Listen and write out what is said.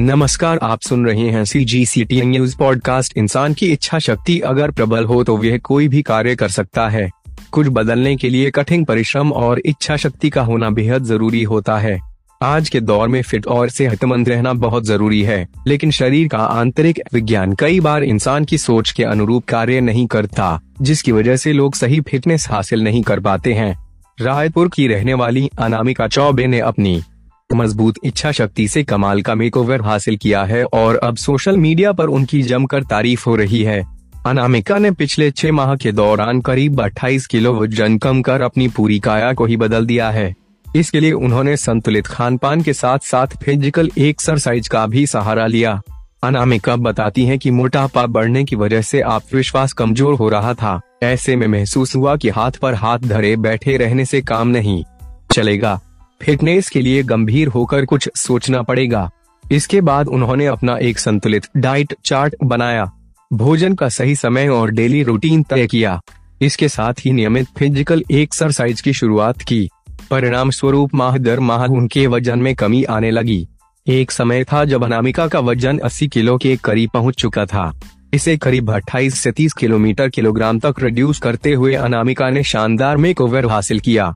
नमस्कार, आप सुन रहे हैं C G C T news podcast इंसान की इच्छा शक्ति अगर प्रबल हो तो वह कोई भी कार्य कर सकता है। कुछ बदलने के लिए कठिन परिश्रम और इच्छा शक्ति का होना बेहद ज़रूरी होता है। आज के दौर में फिट और सेहतमंद रहना बहुत ज़रूरी है, लेकिन शरीर का आंतरिक विज्ञान कई बार इंसान की सोच के अनुरूप कार्य नहीं करता, जिसकी वजह से लोग सही फिटनेस हासिल नहीं कर पाते हैं। रायपुर की रहने वाली अनामिका चौबे ने अपनी मज़बूत इच्छा शक्ति से कमाल का मेकओवर हासिल किया है और अब सोशल मीडिया पर उनकी जमकर तारीफ़ हो रही है। अनामिका ने पिछले छह माह के दौरान करीब 28 किलो वज़न कम कर अपनी पूरी काया को ही बदल दिया है। इसके लिए उन्होंने संतुलित खान पान के साथ साथ फ़िज़िकल एक्सरसाइज का भी सहारा लिया। अनामिका बताती हैं कि मोटापा बढ़ने की वजह से आत्मविश्वास कमज़ोर हो रहा था। ऐसे में महसूस हुआ कि हाथ पर हाथ धरे बैठे रहने से काम नहीं चलेगा। फिटनेस के लिए गंभीर होकर कुछ सोचना पड़ेगा। इसके बाद उन्होंने अपना एक संतुलित डाइट चार्ट बनाया। भोजन का सही समय और डेली रूटीन तय किया। इसके साथ ही नियमित फ़िज़िकल एक्सरसाइज की शुरुआत की। परिणाम स्वरूप माह दर माह उनके वज़न में कमी आने लगी। एक समय था जब अनामिका का वज़न 80 किलो के करीब पहुँच चुका था। इसे करीब 28 से 30 किलोमीटर किलोग्राम तक रिड्यूस करते हुए अनामिका ने शानदार मेकओवर हासिल किया।